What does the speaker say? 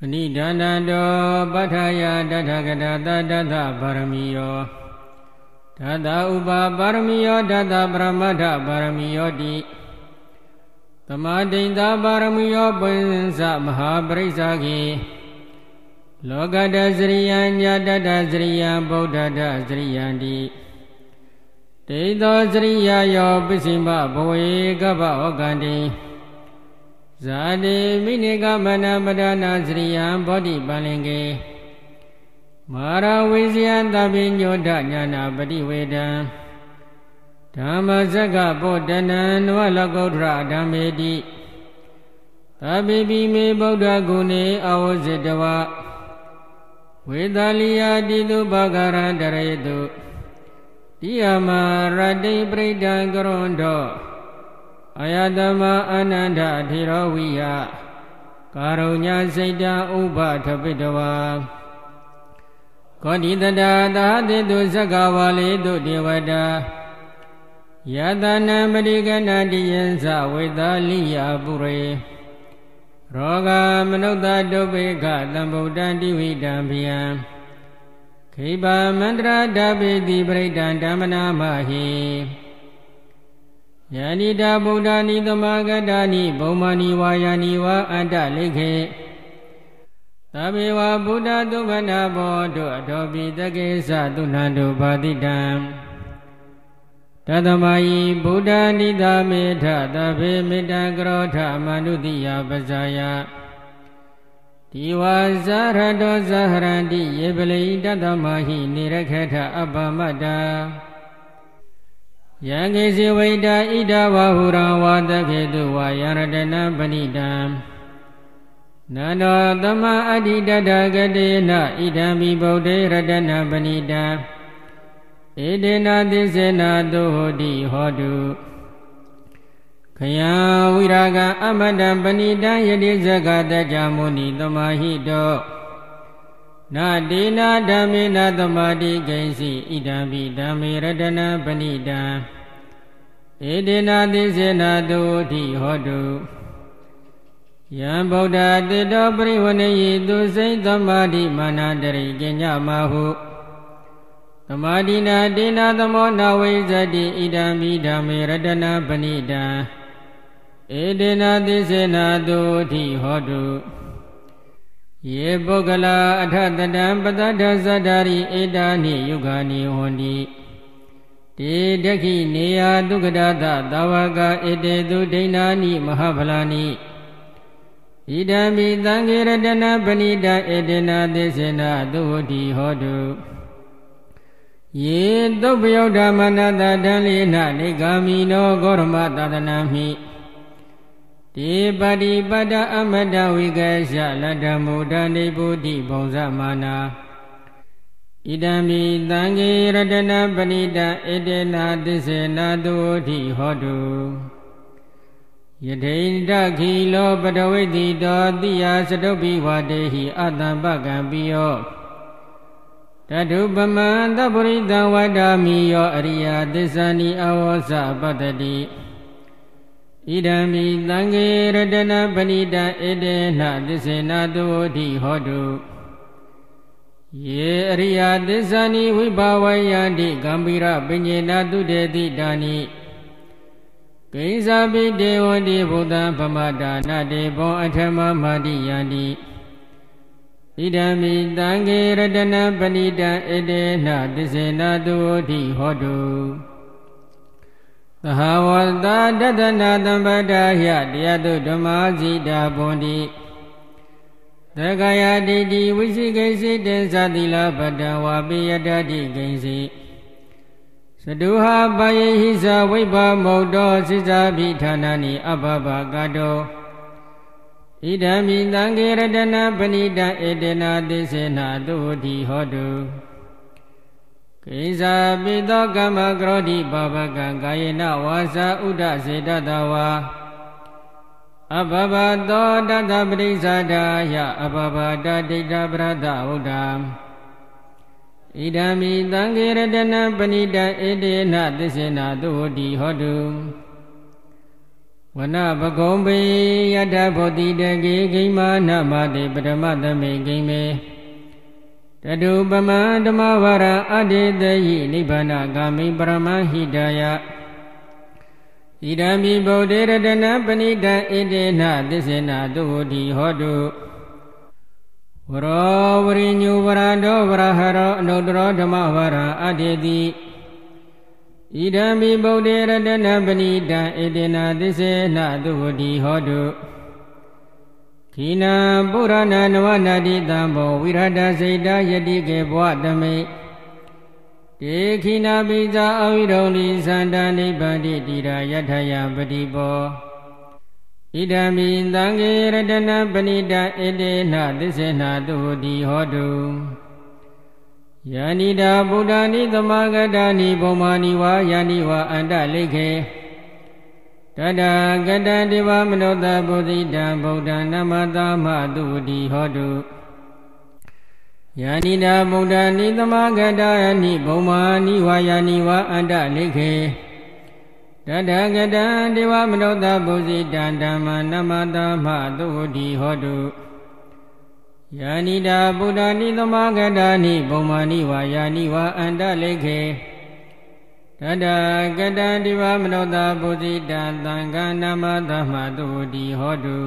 ပဏိဒါနတောပဋ္ဌာယတထကတာတတသပါရမီယောဓာတဥပပါရမီယောဓာတပရမတ္ထပါရမီယောတိသမာဒိန်သာပါရမီယောပုဉ္စမဟာပရိစ္ဆာခေလောကတစရိယညာတတစရိယဗုဒ္ဓတစရိယံတိတေသောစရိယယောပစ္စည်းမဘဝေကပ္ပဩကံတိ ဇာတိမိနိကမနပဒနာစရိယံဘောဓိပန္လင်ကေမာရဝိဇယသဗ္ဗညောဒညာနာပฏิဝေဒံဓမ္မစက္ကပောတနံနဝလကုဋ္ဌရဓမ္မေတိသဗ္ဗေပိမေဗုဒ္ဓဂုဏေအဝဇိတဝဝေသလိယတိတုဘဂရံတရေတုတိယမရတိပရိဒံကရွန်တော အယတမအာနန္ဒထေရဝိယကာရုညစိတ်တံဥပထပိတဝါကောတိတတသာတိတုသက္ကဝါလေတုဒေဝတာယတနာပရိကဏတိယံသဝေသလိယပုရေရောဂမနုဿဒုပိကသံဗုဒ္ဓံတိဝိတံဘယံခိဗမန္တရာဓပိတိပရိဒံဓမ္မနာမဟိ ယန္တိတာဗုဒ္ဓနိသမဂတနိဘုံမနိဝါယာနိဝါအတ္တလိခေသဗ္ဗေဝဗုဒ္ဓသုဗနာဘောတုအထောပိတကေသသုဏန္တုဘာတိတံတသမယီဗုဒ္ဓနိသမေထသဗ္ဗေမေတ္တကရောထမနုတိယပဇာယဒီဝါဇာရတောဇာဟရန္တိယေပလိတသမဟိနေရခေထအပ္ပမတ္တာ ယံကေစီဝိတာဣဒဝဟုရံဝါတခေတုဝါယရတနာပဏိတံနန္တောသမအဋ္ဌိတတဂတေနဣဒံမိဗုဒ္ဓေရတနာပဏိတံဧတေနာသစ္စေနာတုဟောတိဟောတုခယံဝိရာဂအမတံပဏိတံယတိဇဂတကြမုနိသမာဟိတော နာဒေနာဓမ္မေနာသမာတိကိဉ္စီဣဒံပိဓမ္မေရတနာပဏိတံဧတေနာသစ္စေနာတုတိဟောတုယံဗုဒ္ဓတေတောပရိဝဏေယိသူစိတ်သမာဓိမာနတရိကညမဟုသမာဓိနာဒေနာသမောနာဝိဇတိဣဒံမိဓမ္မေရတနာပဏိတံဧတေနာသစ္စေနာတုတိဟောတု ယေပုဂ္ဂလာအထတတံပတ္တသဇတ္တာရိဧတာနိယုဂာနိဟွန်တိတေဒခိနေယဒုက္ခဒသသာဝကဧတေသူဒိဏာနိမဟာဗလာနိဣဒံမိသံဃေရတနာပဏိတဧတေနာသစ္စေနာသုဝတိဟောတုယေသုပယောဓမ္မနာတတံလိနနေဂာမိနောဂောရမသာသနာမိ တိပတိပတ္တအမတဝိကေရှလတ္တမုဒ္ဒနိဗုဒ္ဓိဘုံဇမာနာဣဒံမိသံဃေရတနာပဏိတဧတေနာသစ္စေနာတုတိဟောတုယထိန်တခိလောပတဝိတိတောတိယစတုပိဝတေဟိအတံပကံပိယောတတုပမံသပရိတံဝတ္တာမိယောအရိယသစ္စာနိအဝောစပတ္တိ ဣဒံမိသံဃေရတနာပဏိတဧတေနသစ္စေနာတုတိဟောတုယေအရိယသစ္စာနိဝိဘာဝယန္တိကံပိရပညေနာတုတေတိတာနိကိဉ္စာပိတေဝန္တိဘုဒ္ဓံဗမတာနာတေဘောအထမမာတိယန္တိဣဒံမိတံဃေရတနာပဏိတံဧတေနသစ္စေနာတုတိဟောတု သဟဝတတတနာတံပတ္တာယတရားတုဓမ္မာဇိတာဘွန်တိသက္ကာယဒိဋ္ဌိဝိသိကိစိတေသတိလပတ္တဝါပိယတတိကိစိသတုဟာပယေဟိသဝိဘမုတ်တောစိစာပိဌာနာနိအဘဘကတောဣဒံမိသံဃေရတနာပဏိတဧတေနာသိစေနာတုတိဟောတု ကိဇာပိသောကမ္မကရောတိပါပကံကာယေနဝါစာဥဒစေတတဝါအဘဘသောတတပရိစ္ဆာဒာယအဘဘတဒိဋ္ဌပရဒဝုဒ္ဓံဣဒံမိသံဃေရတနာပဏိတဧတေနသစ္စေနာတုတိဟောတုဝဝနပကုံပေယတဘောတိတကေဂိမာနမတိပရမသမေဂိမေ တတုပမဓမ္မဝရအတေတယိနိဗ္ဗာနဂာမိပရမဟိတယဣဒံမိဗုဒ္ဓေရတနာပဏိတံဣတေနသစ္စေနသုဝတိဟောတုဝရောဝရိညုဝရတောဝရဟရောအနုတ္တရောဓမ္မဝရအတေတိဣဒံမိဗုဒ္ဓေရတနာပဏိတံဣတေနသစ္စေနသုဝတိဟောတု ခိနံပုရဏနဝနာတိတံဘောဝိရဒစိတ်တယတိကေဘဝတမိတ်တေခိနာပိဇာအဝိရုံလိသန္တာနိဗ္ဗာန်တိတိရာယထယပတိပောဣဒံမိသံဃေရတနာပဏိတဧတေနသစ္စေနာတုတိဟောတုယာနိတာဗုဒ္ဓနိသမဂတာနိဘုံမာနိဝါယာနိဝါအန္တလိခေ တတကတံဒေဝမနောတဗုဒ္ဓိတံဗုဒ္ဓံနမသမတုတိဟောတုယာနိတာဗုဒ္ဓနိသမဂတာနိဘုံမာနိဝါယာနိဝါအန္တလိခေတတကတံဒေဝမနောတဗုဒ္ဓိတံဓမ္မနမသမတုတိဟောတုယာနိတာဗုဒ္ဓနိသမဂတာနိဘုံမာနိဝါယာနိဝါအန္တလိခေ တတကတံဒေဝမနောတဗုဒ္ဓိတံသံဃာနမသမတုတိဟောတု